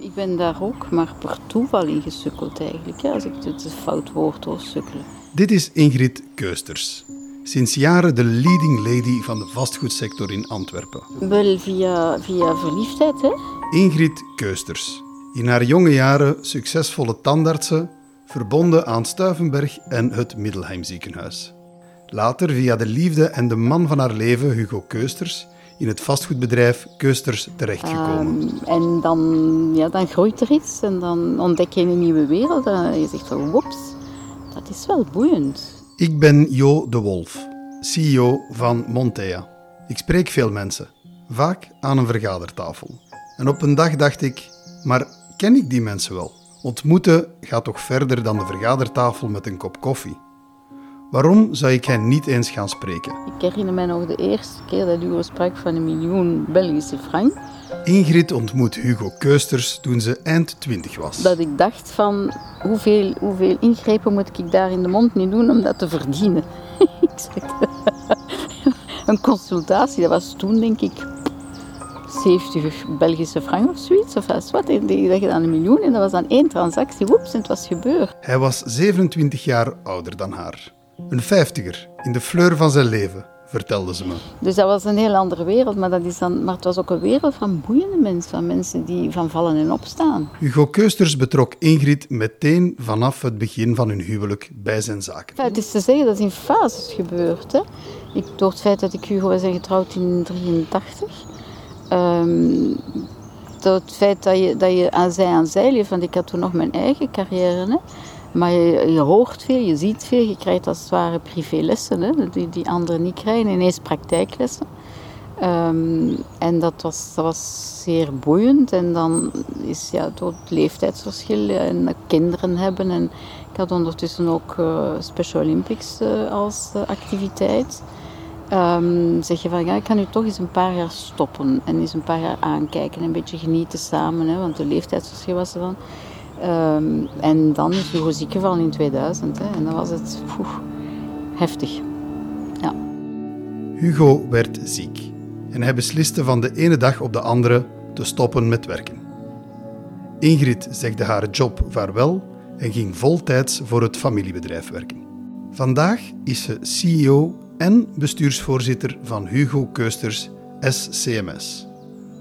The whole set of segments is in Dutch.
Ik ben daar ook maar per toeval in gesukkeld eigenlijk, als ik het een fout woord hoor sukkelen. Dit is Ingrid Keusters. Sinds jaren de leading lady van de vastgoedsector in Antwerpen. Wel via, via verliefdheid, hè? Ingrid Keusters. In haar jonge jaren succesvolle tandartsen, verbonden aan Stuivenberg en het Middelheim ziekenhuis. Later via de liefde en de man van haar leven, Hugo Keusters, in het vastgoedbedrijf Keusters terechtgekomen. Um, en dan, ja, dan groeit er iets en dan ontdek je een nieuwe wereld. En je zegt van, woeps, dat is wel boeiend. Ik ben Jo de Wolf, CEO van Montea. Ik spreek veel mensen, vaak aan een vergadertafel. En op een dag dacht ik, maar ken ik die mensen wel? Ontmoeten gaat toch verder dan de vergadertafel met een kop koffie? Waarom zou ik hen niet eens gaan spreken? Ik herinner mij nog de eerste keer dat Hugo sprak van een miljoen Belgische frank. Ingrid ontmoet Hugo Keusters toen ze eind 20 was. Dat ik dacht van hoeveel, hoeveel ingrepen moet ik daar in de mond niet doen om dat te verdienen. een consultatie, dat was toen denk ik 70 Belgische frank of zoiets. Of wat. En dat je dan een miljoen en dat was dan één transactie. Woeps, en het was gebeurd. Hij was 27 jaar ouder dan haar. Een vijftiger, in de fleur van zijn leven, vertelde ze me. Dus dat was een heel andere wereld, maar, dat is dan, maar het was ook een wereld van boeiende mensen, van mensen die van vallen en opstaan. Hugo Keusters betrok Ingrid meteen vanaf het begin van hun huwelijk bij zijn zaken. Ja, het is te zeggen dat het in fases gebeurt. Hè. Ik, door het feit dat ik Hugo was getrouwd in 1983, um, door het feit dat je, dat je aan zij aan zij leeft, want ik had toen nog mijn eigen carrière. Hè. Maar je, hoort veel, je ziet veel, je krijgt als het ware privélessen, die, die anderen niet krijgen, ineens praktijklessen. Um, en dat was, dat was zeer boeiend. En dan is ja, door het leeftijdsverschil en kinderen hebben. En ik had ondertussen ook uh, Special Olympics uh, als uh, activiteit. Um, zeg je van ja, ik kan nu toch eens een paar jaar stoppen en eens een paar jaar aankijken en een beetje genieten samen, hè, want de leeftijdsverschil was er dan. Um, en dan is Hugo ziek gevallen in 2000 hè, en dan was het heftig. Ja. Hugo werd ziek en hij besliste van de ene dag op de andere te stoppen met werken. Ingrid zegde haar job vaarwel en ging voltijds voor het familiebedrijf werken. Vandaag is ze CEO en bestuursvoorzitter van Hugo Keusters SCMS.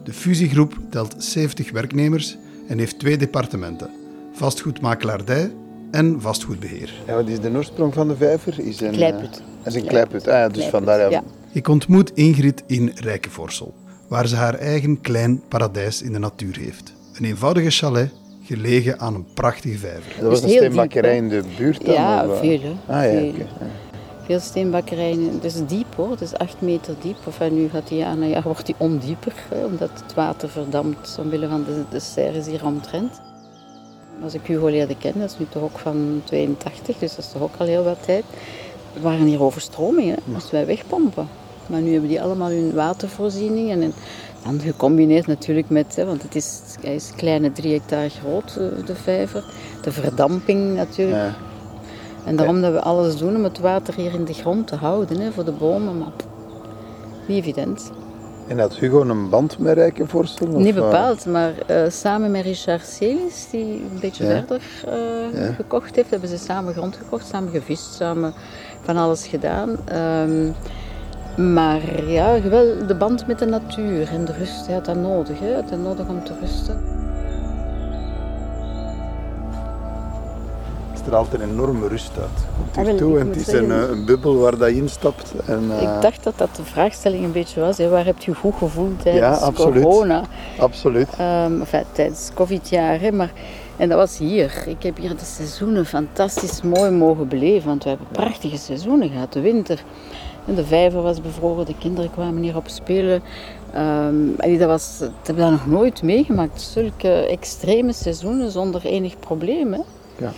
De fusiegroep telt 70 werknemers en heeft twee departementen: vastgoedmakelaardij en vastgoedbeheer. Ja, wat is de oorsprong van de vijver? Is een Kleiput. Uh, is een kleiput. Ah, ja, dus Kleiput, vandaar. Ja. ja. Ik ontmoet Ingrid in Rijkenvorsel, waar ze haar eigen klein paradijs in de natuur heeft. Een eenvoudige chalet gelegen aan een prachtige vijver. Dat was een steenbakkerij diep, in de buurt dan? Ja, of, veel hè. Ah ja, veel. Ja. Veel steenbakkerijen. Het is diep hoor, het is 8 meter diep. Of nu gaat die aan een jaar wordt die ondieper, hè, omdat het water verdampt omwille van de, de serres hier omtrent. Als ik Hugo leerde kennen, dat is nu toch ook van 82, dus dat is toch ook al heel wat tijd. Er waren hier overstromingen, moesten wij wegpompen. Maar nu hebben die allemaal hun watervoorziening en, dan gecombineerd natuurlijk met, hè, want het is, hij is kleine 3 hectare groot, eh, de vijver. De verdamping natuurlijk. Ja. En daarom dat we alles doen om het water hier in de grond te houden, hè, voor de bomen. Maar niet evident. En had Hugo een band met Rijkenvorsel? of, Niet uh, bepaald, maar eh, samen met Richard Celis, die een beetje Ja. verder eh, Ja. gekocht heeft, hebben ze samen grond gekocht, samen gevist, samen van alles gedaan. Ehm, maar ja, wel de band met de natuur en de rust, hij had dat nodig. Hè. Hij had dat nodig om te rusten. Straalt een enorme rust uit. Komt Ah, hier toe en het is een, eh, een bubbel waar dat je instapt. En, eh, Ik dacht dat dat de vraagstelling een beetje was. Hè. Waar heb je goed gevoeld tijdens Ja, absoluut. corona? Absoluut. Ehm, enfin, tijdens COVID-jaren. Maar, en dat was hier. Ik heb hier de seizoenen fantastisch mooi mogen beleven. Want we hebben prachtige seizoenen gehad. De winter. En de vijver was bevroren. De kinderen kwamen hier op spelen. Ehm, en dat, was, dat heb ik dat nog nooit meegemaakt. Zulke extreme seizoenen zonder enig probleem. Hè. Ja.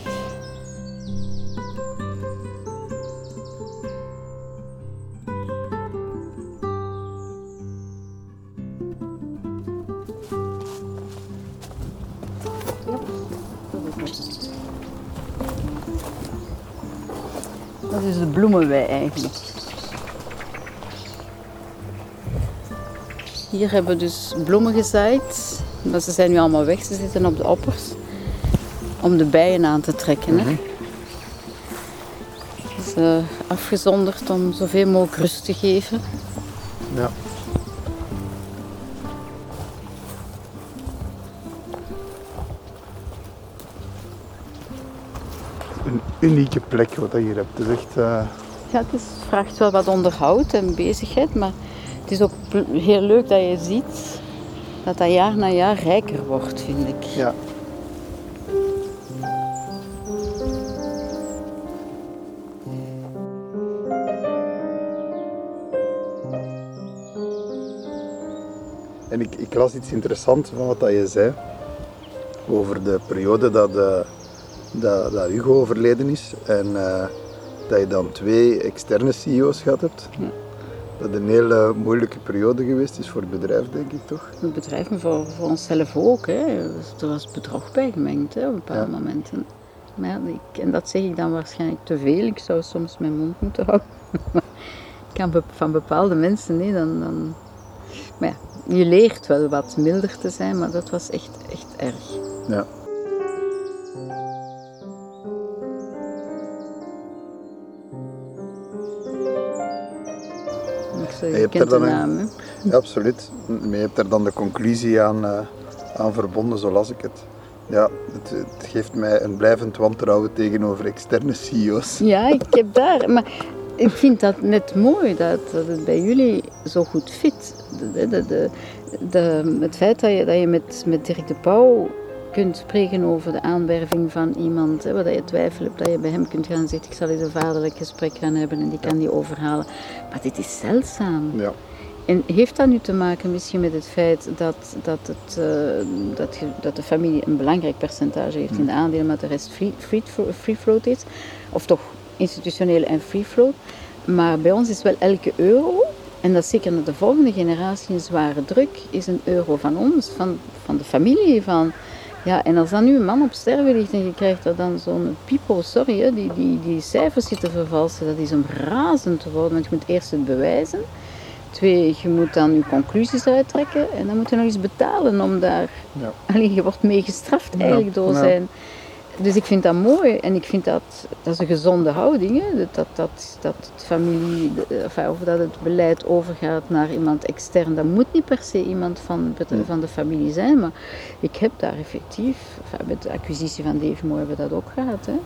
Bloemenwei eigenlijk. Hier hebben we dus bloemen gezaaid. Maar ze zijn nu allemaal weg, ze zitten op de oppers. Om de bijen aan te trekken. Hè. Dus, eh, afgezonderd om zoveel mogelijk rust te geven. Ja. Een unieke plek wat je hier hebt. Het is echt... eh, Ja, het is, vraagt wel wat onderhoud en bezigheid, maar het is ook heel leuk dat je ziet dat dat jaar na jaar rijker wordt, vind ik. ja. En ik, ik las iets interessants van wat dat je zei over de periode dat, eh, dat, dat Hugo overleden is en eh, dat je dan twee externe CEO's gehad hebt. Ja. Dat een hele moeilijke periode geweest is voor het bedrijf, denk ik toch? Het bedrijf, maar voor, voor onszelf ook. Hè. Er was bedrog bij gemengd hè, op bepaalde Ja. momenten. Maar ja, ik, en dat zeg ik dan waarschijnlijk te veel. Ik zou soms mijn mond moeten houden. ik kan be- van bepaalde mensen, nee, dan, dan... Maar ja, je leert wel wat milder te zijn, maar dat was echt, echt erg. Ja. Je je kent er de een-. Ja, absoluut. Maar je hebt daar dan de conclusie aan, eh, aan verbonden, zo las ik het. Ja, het, het geeft mij een blijvend wantrouwen tegenover externe CEO's. Ja, ik heb daar. Maar ik vind dat net mooi dat, dat het bij jullie zo goed fit. De, de, de, de- het feit dat je, dat je met, met Dirk de Pauw kunt spreken over de aanwerving van iemand, hè, waar dat je twijfel hebt, dat je bij hem kunt gaan zitten. Ik zal eens een vaderlijk gesprek gaan hebben en die kan die overhalen. Maar dit is zeldzaam. Ja, En heeft dat nu te maken misschien met het feit dat, dat, het, eh, dat, je- dat de familie een belangrijk percentage heeft in de aandelen, maar de rest free, free, free float is? Of toch institutioneel en free float. Maar bij ons is wel elke euro, en dat is zeker naar de volgende generatie een zware druk, is een euro van ons, van, van de familie. Van, ja, en als dan nu een man op sterven ligt en je krijgt er dan zo'n pipo, sorry, hè, die, die, die cijfers zitten vervalsen, dat is om razend te worden, want je moet eerst het bewijzen. Twee, je moet dan je conclusies uittrekken en dan moet je nog eens betalen om daar... Ja. Alleen je wordt mee gestraft eigenlijk door ja. Dus ik vind dat mooi en ik vind dat, dat is een gezonde houding. Hè? Dat, dat, dat, dat het familie, enfin, of dat het beleid overgaat naar iemand extern. Dat moet niet per se iemand van, van de familie zijn, maar ik heb daar effectief, enfin, met de acquisitie van Moore hebben we dat ook gehad. Hè?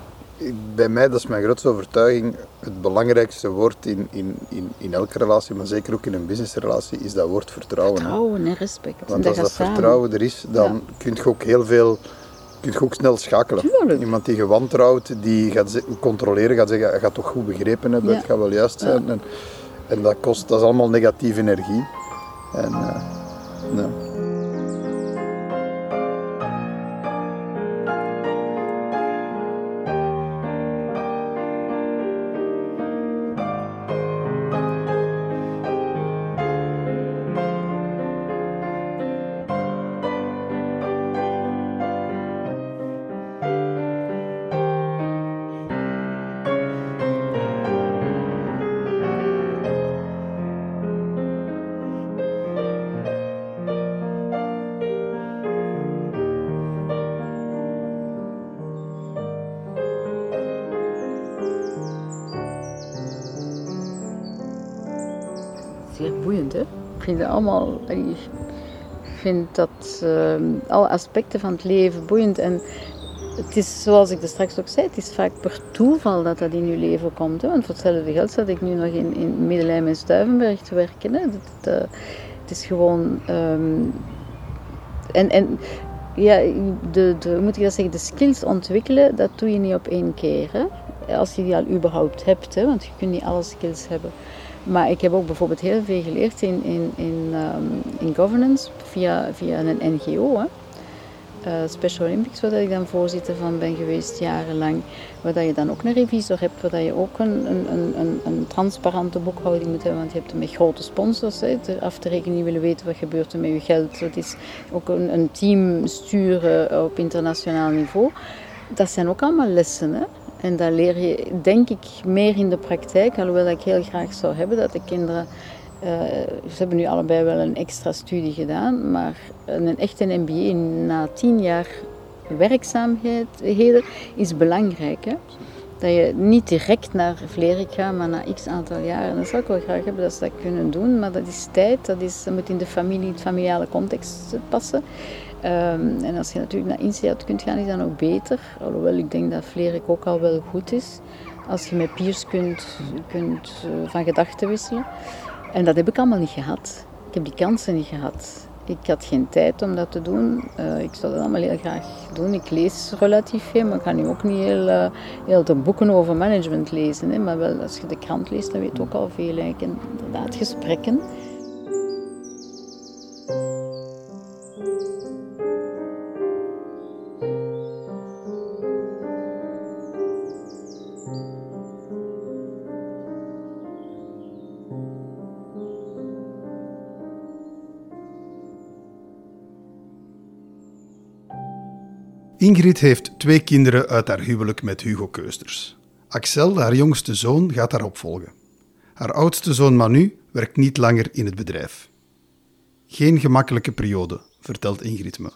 Bij mij, dat is mijn grootste overtuiging, het belangrijkste woord in, in, in, in elke relatie, maar zeker ook in een businessrelatie, is dat woord vertrouwen. hè. Vertrouwen en respect. Want als dat vertrouwen er is, dan kun je ook heel veel, kun je ook snel schakelen. Tuurlijk. Iemand die je wantrouwt, die gaat controleren, gaat zeggen, hij gaat toch goed begrepen hebben, Ja. het gaat wel juist zijn. En, en dat kost, dat is allemaal negatieve energie. En, ja. Vind allemaal. Ik vind dat eh, alle aspecten van het leven boeiend. En het is zoals ik er straks ook zei, het is vaak per toeval dat dat in je leven komt. Hè? Want voor hetzelfde geld zat ik nu nog in, in Middelheim en Stuivenberg te werken. Hè? Dat, eh, het is gewoon. ehm, en, en ja, de, de, moet ik dat zeggen, de skills ontwikkelen, dat doe je niet op één keer. Hè? Als je die al überhaupt hebt, hè? want je kunt niet alle skills hebben. Maar ik heb ook bijvoorbeeld heel veel geleerd in, in, in, ehm, in governance via, via een NGO. Hè. Eh, Special Olympics, waar ik dan voorzitter van ben geweest jarenlang. Waar dat je dan ook een revisor hebt, waar dat je ook een, een, een, een, transparante boekhouding moet hebben. Want je hebt met grote sponsors hè, te- af te rekenen, die willen weten wat gebeurt er met je geld. Het is ook een, een team sturen op internationaal niveau. Dat zijn ook allemaal lessen. Hè? En dat leer je, denk ik, meer in de praktijk. Alhoewel ik heel graag zou hebben dat de kinderen ze hebben nu allebei wel een extra studie gedaan, maar een echte MBA na tien jaar werkzaamheden is belangrijk. Hè? Dat je niet direct naar Vlerik gaat, maar na x aantal jaren. Dat zou ik wel graag hebben dat ze dat kunnen doen, maar dat is tijd, dat, is, dat moet in de familie, het familiale context passen. Um, en als je natuurlijk naar INSEAD kunt gaan, is dat ook beter. Alhoewel ik denk dat Vlerik ook al wel goed is. Als je met peers kunt, kunt uh, van gedachten wisselen. En dat heb ik allemaal niet gehad. Ik heb die kansen niet gehad. Ik had geen tijd om dat te doen. Uh, ik zou dat allemaal heel graag doen. Ik lees relatief veel, maar ik ga nu ook niet heel, uh, heel de boeken over management lezen. Hè. Maar wel, als je de krant leest, dan weet je ook al veel. En inderdaad, gesprekken. Ingrid heeft twee kinderen uit haar huwelijk met Hugo Keusters. Axel, haar jongste zoon, gaat haar opvolgen. Haar oudste zoon Manu werkt niet langer in het bedrijf. Geen gemakkelijke periode, vertelt Ingrid me.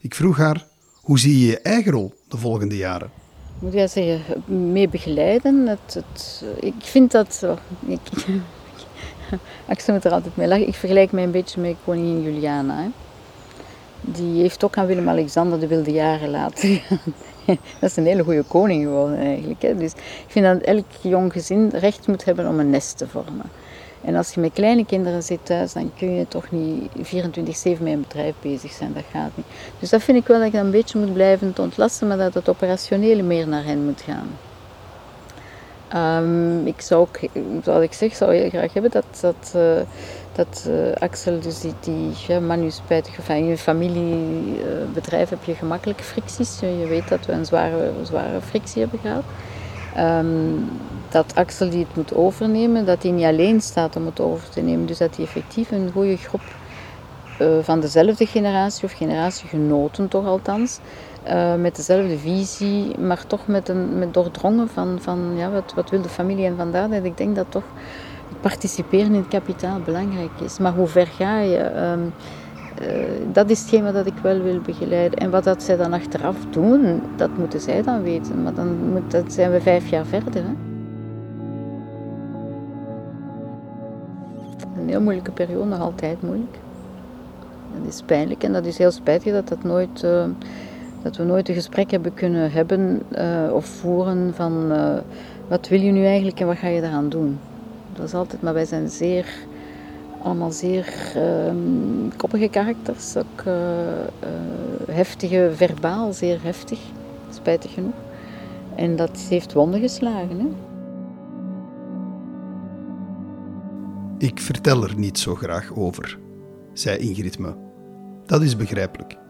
Ik vroeg haar, hoe zie je je eigen rol de volgende jaren? Moet jij zeggen, mee begeleiden. Het, het, ik vind dat... Oh, ik, Axel moet er altijd mee. Ik vergelijk mij een beetje met koningin Juliana. Hè die heeft ook aan Willem-Alexander de wilde jaren laten dat is een hele goede koning geworden eigenlijk. Hè. Dus ik vind dat elk jong gezin recht moet hebben om een nest te vormen. En als je met kleine kinderen zit thuis, dan kun je toch niet 24-7 met een bedrijf bezig zijn. Dat gaat niet. Dus dat vind ik wel dat je een beetje moet blijven ontlasten, maar dat het operationele meer naar hen moet gaan. Um, ik zou ook, zoals ik zeg, zou heel graag hebben dat, dat uh, dat uh, Axel, dus die, die ja, in je familiebedrijf heb je gemakkelijk fricties. Je weet dat we een zware, zware frictie hebben gehad. Um, dat Axel die het moet overnemen, dat hij niet alleen staat om het over te nemen. Dus dat hij effectief een goede groep van dezelfde generatie, of generatiegenoten toch althans, uh, met dezelfde visie, maar toch met, een, met doordrongen van, van ja, wat, wat wil de familie. En vandaar dat ik denk dat toch participeren in het kapitaal belangrijk is. Maar hoe ver ga je? Um, uh, dat is hetgeen wat ik wel wil begeleiden. En wat dat zij dan achteraf doen, dat moeten zij dan weten. Maar dan moet, dat zijn we vijf jaar verder. Hè? Een heel moeilijke periode, nog altijd moeilijk. Dat is pijnlijk en dat is heel spijtig dat, dat, nooit, uh, dat we nooit een gesprek hebben kunnen hebben uh, of voeren van wat wil je nu eigenlijk en wat ga je eraan doen. Dat is altijd, maar wij zijn zeer, allemaal zeer uh, koppige karakters. Ook uh, heftige, verbaal, zeer heftig, spijtig genoeg. En dat heeft wonden geslagen. Hè? Ik vertel er niet zo graag over, zei Ingrid me. Dat is begrijpelijk.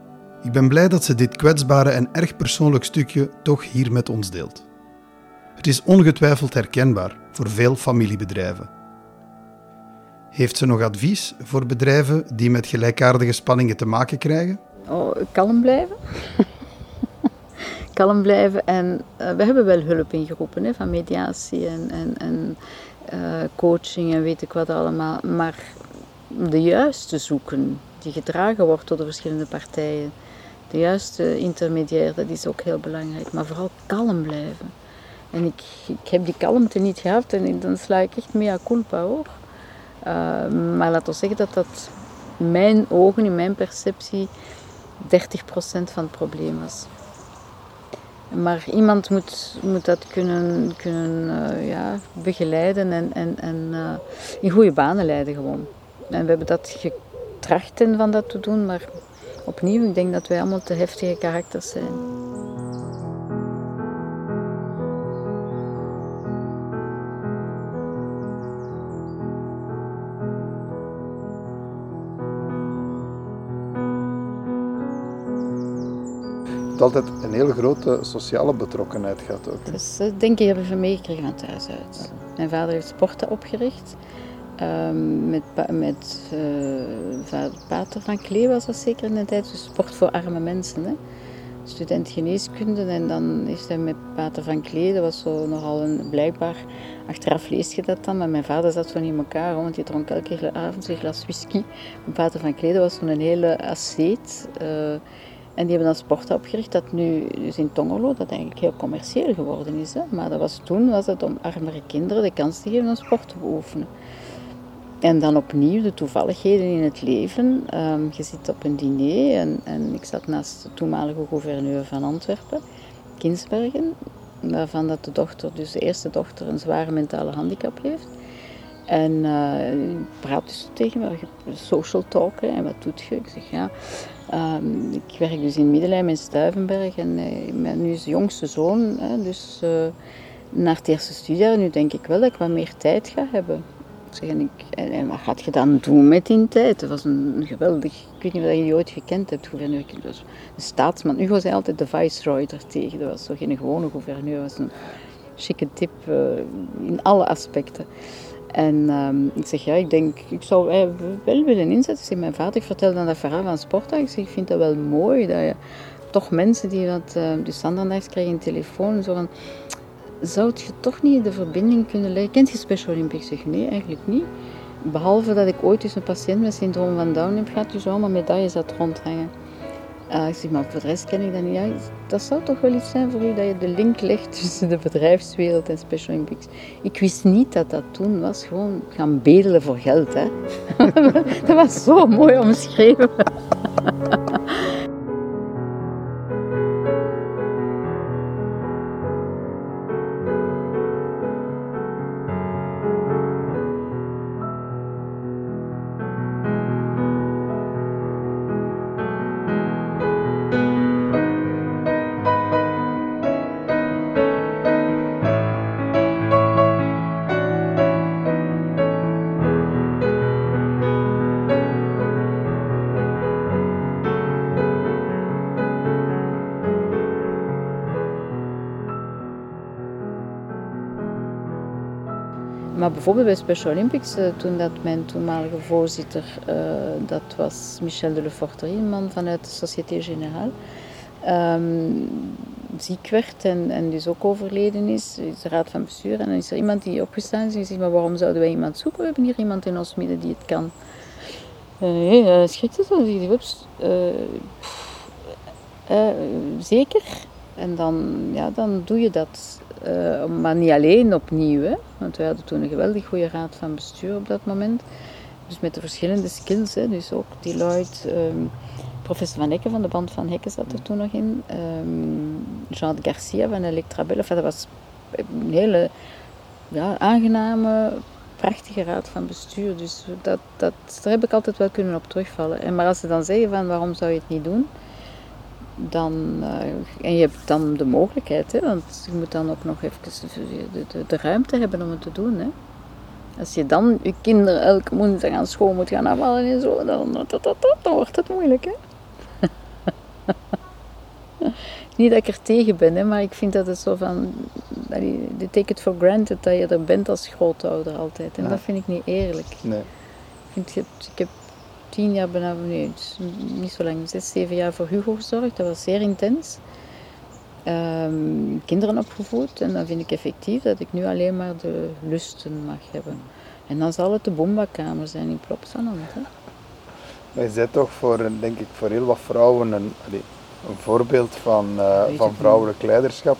Ik ben blij dat ze dit kwetsbare en erg persoonlijk stukje toch hier met ons deelt. Het is ongetwijfeld herkenbaar voor veel familiebedrijven. Heeft ze nog advies voor bedrijven die met gelijkaardige spanningen te maken krijgen? Oh, kalm blijven. kalm blijven. En uh, we hebben wel hulp ingeroepen hè, van mediatie en, en, en uh, coaching en weet ik wat allemaal. Maar de juiste zoeken, die gedragen wordt door de verschillende partijen. De juiste intermediair, dat is ook heel belangrijk. Maar vooral kalm blijven. En ik, ik heb die kalmte niet gehad en dan sla ik echt mea culpa hoor. Uh, maar laten we zeggen dat dat mijn ogen, in mijn perceptie, 30% van het probleem was. Maar iemand moet, moet dat kunnen, kunnen uh, ja, begeleiden en, en, en uh, in goede banen leiden gewoon. En we hebben dat getracht van dat te doen, maar opnieuw, ik denk dat wij allemaal te heftige karakters zijn. het altijd een hele grote sociale betrokkenheid gaat ook. Dus uh, denk ik hebben we meegekregen van thuis uit. Mijn vader heeft sporten opgericht. Um, met met uh, Pater van Klee was dat zeker in de tijd. Dus sport voor arme mensen. Hè. student geneeskunde. En dan is hij met Pater van Klee, dat was zo nogal een, blijkbaar, achteraf lees je dat dan, maar mijn vader zat zo niet in elkaar, want hij dronk elke avond een glas whisky. Pater van Klee was zo'n hele asceet. Uh, en die hebben dan sport opgericht, dat nu dus in Tongelo, dat eigenlijk heel commercieel geworden is. Hè. Maar dat was, toen was het om armere kinderen de kans te geven om sport te beoefenen. En dan opnieuw de toevalligheden in het leven. Um, je zit op een diner en, en ik zat naast de toenmalige gouverneur van Antwerpen, Kinsbergen, waarvan dat de dochter, dus de eerste dochter, een zware mentale handicap heeft. En uh, praat dus tegen me, social talken en wat doet je? Ik zeg ja, um, ik werk dus in Middelheim in Stuivenberg en uh, nu is de jongste zoon, hè, dus uh, naar het eerste studiejaar, nu denk ik wel dat ik wat meer tijd ga hebben. En, ik, en, wat gaat je dan doen met die tijd? Dat was een, geweldig, ik weet niet of je die ooit gekend hebt, gouverneur. was een staatsman. Hugo zei altijd de viceroy ertegen. Dat was zo geen gewone gouverneur, dat was een chique tip in alle aspecten. En um, ik zeg, ja, ik denk, ik zou wel willen inzetten. Mijn vader vertelde dan dat verhaal van Sportdag. Ik zeg, ik vind dat wel mooi, dat je toch mensen die wat, uh, dus krijgen een telefoon, zo van, zou je toch niet de verbinding kunnen leggen? Kent je Special Olympics? zeg, nee, eigenlijk niet. Behalve dat ik ooit eens een patiënt met syndroom van Down heb gehad, dus allemaal medailles had rondhangen. Uh, ik zeg, maar voor de rest ken ik dat niet. Ja, dat zou toch wel iets zijn voor u, dat je de link legt tussen de bedrijfswereld en Special Olympics. Ik wist niet dat dat toen was, gewoon gaan bedelen voor geld. Hè. dat was zo mooi omschreven. Maar bijvoorbeeld bij Special Olympics, uh, toen dat mijn toenmalige voorzitter, uh, dat was Michel de Leforterie, een man vanuit de Société Générale, um, ziek werd en, en dus ook overleden is, is de raad van bestuur. En dan is er iemand die opgestaan is en zegt, maar waarom zouden wij iemand zoeken? We hebben hier iemand in ons midden die het kan. Uh, nee, uh, schrikt het dan? Zeker. En dan, ja, dan doe je dat. Uh, maar niet alleen opnieuw, want we hadden toen een geweldig goede raad van bestuur op dat moment. Dus met de verschillende skills, hè? dus ook Deloitte, um, professor Van Hekken van de band van Hekken zat er toen nog in, um, Jean Garcia van Electrabel. Enfin, dat was een hele ja, aangename, prachtige raad van bestuur. Dus dat, dat, daar heb ik altijd wel kunnen op terugvallen. En maar als ze dan zeggen van waarom zou je het niet doen? Dan, uh, en je hebt dan de mogelijkheid, hè, want je moet dan ook nog even de, de, de, ruimte hebben om het te doen. Hè. Als je dan je kinderen elke woensdag aan school moet gaan afhalen en zo, dan, dan, dan, dan wordt het moeilijk. Hè. Niet dat ik er tegen ben, hè, maar ik vind dat het zo van, die take it for granted dat je er bent als grootouder altijd. En ja. dat vind ik niet eerlijk. Nee. Ik, vind, ik heb tien jaar bijna, nee, niet zo lang, zes, zeven jaar voor Hugo gezorgd. Dat was zeer intens. Um, kinderen opgevoed en dan vind ik effectief dat ik nu alleen maar de lusten mag hebben. En dan zal het de bombakamer zijn in Plopsaland. Hè. Maar je bent toch voor, denk ik, voor heel wat vrouwen een, een voorbeeld van, uh, van vrouwelijk leiderschap.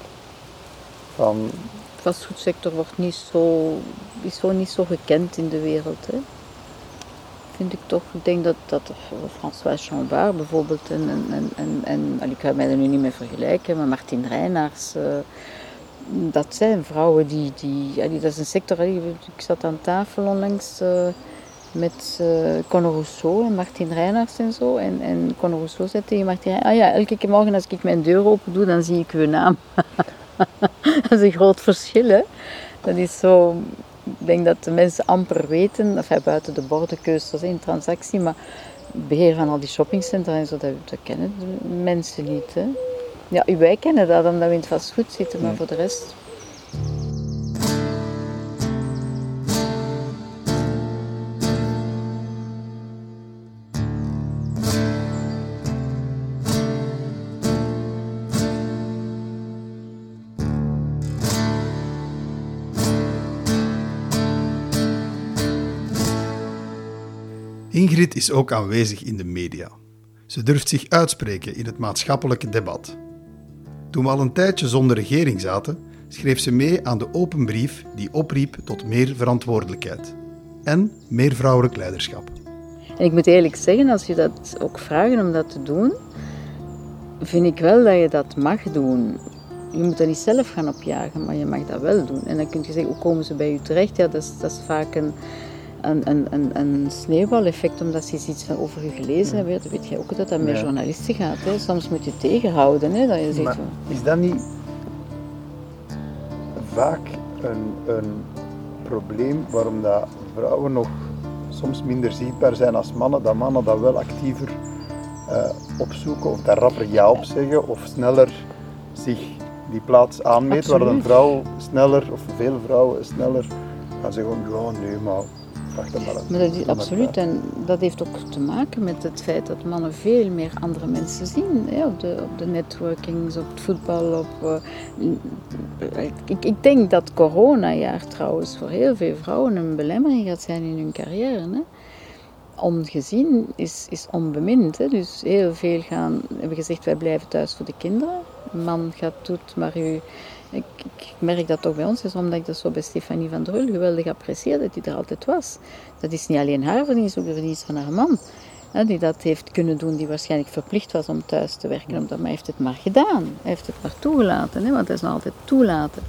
Van... De vastgoedsector wordt niet zo, is zo niet zo gekend in de wereld. Hè vind ik toch. Ik denk dat, dat François Chambard bijvoorbeeld, en, en, en, en, ik ga mij er nu niet mee vergelijken, maar Martin Reinaars, uh, dat zijn vrouwen die, die, die, dat is een sector, ik zat aan tafel onlangs uh, met uh, Conor Rousseau en Martin Reinaars en zo, en, en Conor Rousseau zei tegen Martin ah ja, elke keer morgen als ik mijn deur open doe, dan zie ik uw naam. dat is een groot verschil, hè. Dat is zo, ik denk dat de mensen amper weten, enfin, buiten de bordenkeuzes in transactie, maar beheer van al die shoppingcentra en zo, dat, dat kennen de mensen niet. Hè. Ja, wij kennen dat omdat we in het vastgoed zitten, maar voor de rest Ingrid is ook aanwezig in de media. Ze durft zich uitspreken in het maatschappelijke debat. Toen we al een tijdje zonder regering zaten, schreef ze mee aan de open brief die opriep tot meer verantwoordelijkheid en meer vrouwelijk leiderschap. En ik moet eerlijk zeggen, als je dat ook vragen om dat te doen, vind ik wel dat je dat mag doen. Je moet dat niet zelf gaan opjagen, maar je mag dat wel doen. En dan kun je zeggen, hoe komen ze bij u terecht? Ja, dat is, dat is vaak een, een, een, een, een sneeuwbaleffect, omdat ze iets van over u gelezen hebben. Dan weet je ook dat dat met journalisten gaat. Hè. Soms moet je tegenhouden. Hè, dat je zegt, Maar is dat niet vaak een, een probleem waarom dat vrouwen nog soms minder zichtbaar zijn als mannen, dat mannen dat wel actiever eh, opzoeken of daar rapper ja op zeggen of sneller zich die plaats aanmeet, waar een vrouw sneller of veel vrouwen sneller gaan zeggen ja nee maar dat maar dat absoluut. En dat heeft ook te maken met het feit dat mannen veel meer andere mensen zien. Op, de, op de networkings, op het voetbal. Op, eh, ik, ik denk dat coronajaar trouwens voor heel veel vrouwen een belemmering gaat zijn in hun carrière. Hè. Ongezien is, is onbemind. Hè. Dus heel veel gaan, hebben gezegd wij blijven thuis voor de kinderen. Een man gaat doet, maar u... Ik, ik merk dat toch bij ons, is omdat ik dat zo bij Stefanie van Drul geweldig apprecieer dat hij er altijd was. Dat is niet alleen haar verdienst, ook de verdienst van haar man. Hè, die dat heeft kunnen doen, die waarschijnlijk verplicht was om thuis te werken, omdat, maar hij heeft het maar gedaan. Hij heeft het maar toegelaten, hè, want hij is nog altijd toelaten.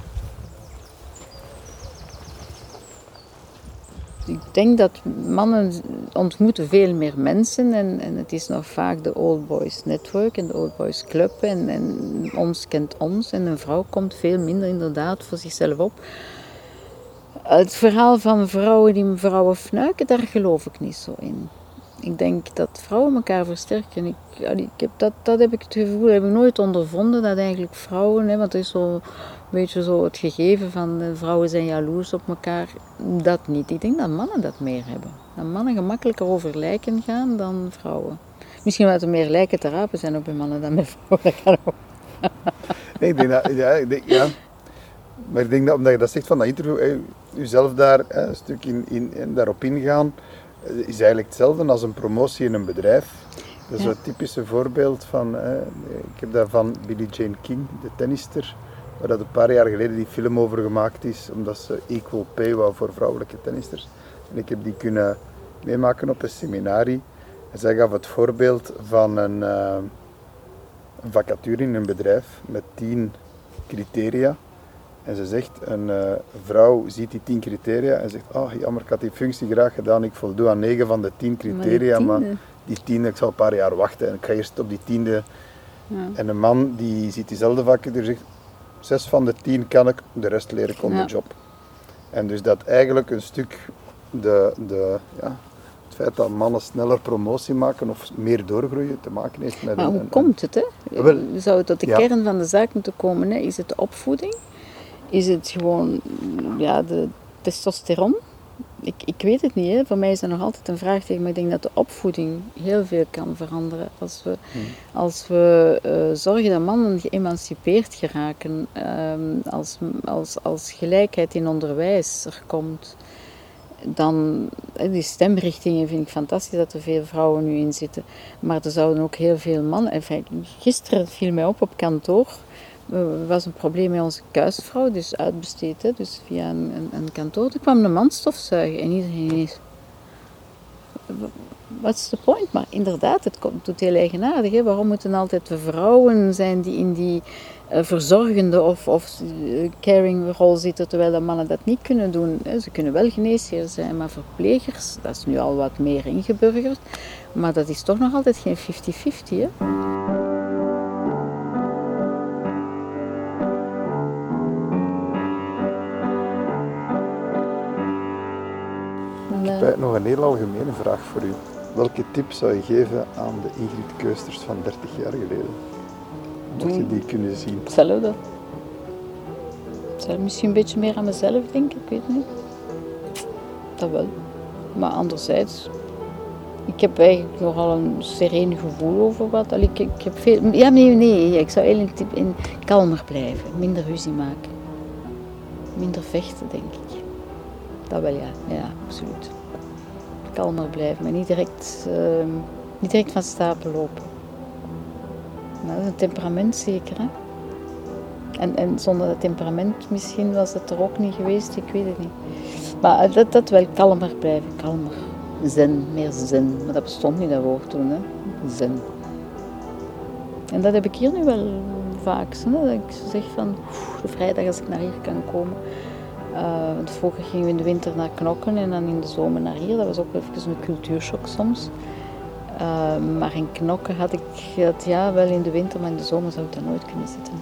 Ik denk dat mannen ontmoeten veel meer mensen en, en het is nog vaak de Old Boys Network en de Old Boys Club en, en ons kent ons en een vrouw komt veel minder inderdaad voor zichzelf op. Het verhaal van vrouwen die vrouwen fnuiken, daar geloof ik niet zo in. Ik denk dat vrouwen elkaar versterken. Ik, ik heb dat, dat heb ik het gevoel, dat heb ik nooit ondervonden, dat eigenlijk vrouwen, hè, want er is zo een beetje zo het gegeven van eh, vrouwen zijn jaloers op elkaar. Dat niet. Ik denk dat mannen dat meer hebben. Dat mannen gemakkelijker over lijken gaan dan vrouwen. Misschien omdat er meer lijken te rapen zijn op bij mannen dan bij vrouwen. Ik denk dat, ja, ik denk, ja. Maar ik denk dat, omdat je dat zegt van dat interview, jezelf daar een stuk in, in, in, daarop ingaan, is eigenlijk hetzelfde als een promotie in een bedrijf. Dat is Ja. zo'n typische voorbeeld van, ik heb dat van Billie Jean King, de tennister, waar dat een paar jaar geleden die film over gemaakt is, omdat ze equal pay wou voor vrouwelijke tennisters. En ik heb die kunnen meemaken op een seminarie. En zij gaf het voorbeeld van een, eh, een vacature in een bedrijf met tien criteria. En ze zegt, een eh, vrouw ziet die tien criteria en zegt, oh jammer, ik had die functie graag gedaan, ik voldoe aan negen van de tien criteria, maar die, tiende, tiende, ik zal een paar jaar wachten en ik ga eerst op die tiende. ja. En een man die ziet diezelfde vacature zegt, zes van de tien kan ik, de rest leer ik on Ja. job. En dus dat eigenlijk een stuk de, de, ja, het feit dat mannen sneller promotie maken of meer doorgroeien te maken heeft met Maar hoe een- komt het? Hè? Wel, Zou het tot de ja. kern van de zaak moeten komen? Hè? Is het de opvoeding? Is het gewoon ja, de testosteron? Ik, ik weet het niet. Hè? Voor mij is dat nog altijd een vraagteken. Maar ik denk dat de opvoeding heel veel kan veranderen. Als we, als we eh, zorgen dat mannen geëmancipeerd geraken. ehm, als, als, als gelijkheid in onderwijs er komt. Dan, die stemrichtingen vind ik fantastisch dat er veel vrouwen nu in zitten. Maar er zouden ook heel veel mannen. Enfin, gisteren viel mij op op kantoor. Er was een probleem met onze kuisvrouw, dus uitbesteed, hè, dus via een, een, kantoor. Er kwam een man stofzuigen en iedereen is. What's the point? Maar inderdaad, het komt, doet heel eigenaardig. Hè? Waarom moeten altijd de vrouwen zijn die in die eh, verzorgende of, of eh, caring rol zitten, terwijl de mannen dat niet kunnen doen? Hè? Ze kunnen wel geneesheer zijn, maar verplegers, dat is nu al wat meer ingeburgerd. Maar dat is toch nog altijd geen 50-50. Hè? Nog een heel algemene vraag voor u. Welke tip zou je geven aan de Ingrid Keusters van 30 jaar geleden? Mocht je die kunnen zien. Hetzelfde. Misschien een beetje meer aan mezelf denken, ik weet niet. Dat wel. Maar anderzijds, ik heb eigenlijk nogal een sereen gevoel over wat. Allee, ik, ik heb veel... Ja, nee, nee, ik zou eigenlijk tip- in kalmer blijven. Minder ruzie maken. Minder vechten, denk ik. Dat wel, ja. Ja, absoluut. Kalmer blijven, maar niet direct, ehm, niet direct van stapel lopen. Maar dat is een temperament zeker. Hè? En, en zonder dat temperament misschien was het er ook niet geweest, ik weet het niet. Maar dat, dat wel kalmer blijven, kalmer. Zen, meer zen. Maar dat bestond niet dat woord toen, hè. Zen. En dat heb ik hier nu wel vaak. Hè? Dat ik zeg van, de vrijdag als ik naar hier kan komen. Uh, want vroeger gingen we in de winter naar Knokken en dan in de zomer naar hier. Dat was ook even een cultuurshock soms. Uh, maar in Knokken had ik het ja wel in de winter, maar in de zomer zou ik daar nooit kunnen zitten.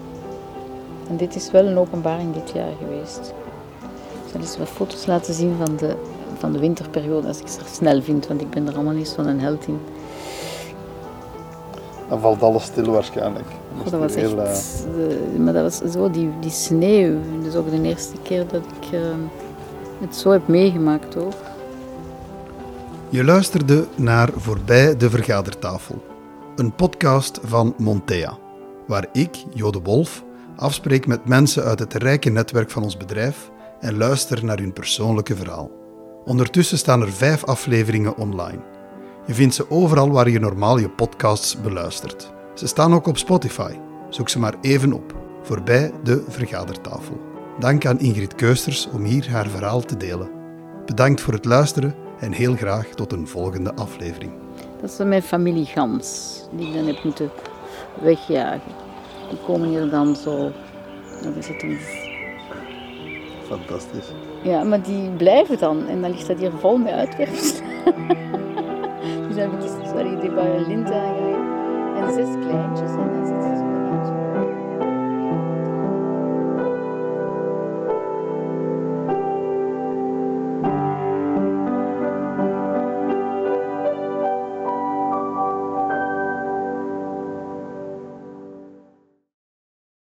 En dit is wel een openbaring dit jaar geweest. Ik zal eens wat foto's laten zien van de, van de winterperiode als ik ze snel vind, want ik ben er allemaal niet zo'n held in. Dan valt alles stil waarschijnlijk. Oh, dat was echt, uh... maar dat was zo, die, die sneeuw. Is ook de eerste keer dat ik uh, het zo heb meegemaakt. Je luisterde naar Voorbij de Vergadertafel, een podcast van Montea, waar ik, Jode Wolf, afspreek met mensen uit het rijke netwerk van ons bedrijf en luister naar hun persoonlijke verhaal. Ondertussen staan er vijf afleveringen online. Je vindt ze overal waar je normaal je podcasts beluistert. Ze staan ook op Spotify. Zoek ze maar even op, voorbij de vergadertafel. Dank aan Ingrid Keusters om hier haar verhaal te delen. Bedankt voor het luisteren en heel graag tot een volgende aflevering. Dat is mijn familie Gans, die ik dan heb moeten wegjagen. Die komen hier dan zo. Dat is het een... Fantastisch. Ja, maar die blijven dan en dan ligt dat hier vol met uitwerpselen. dus dan heb ik die bij een lint aangelegd en zes kleintjes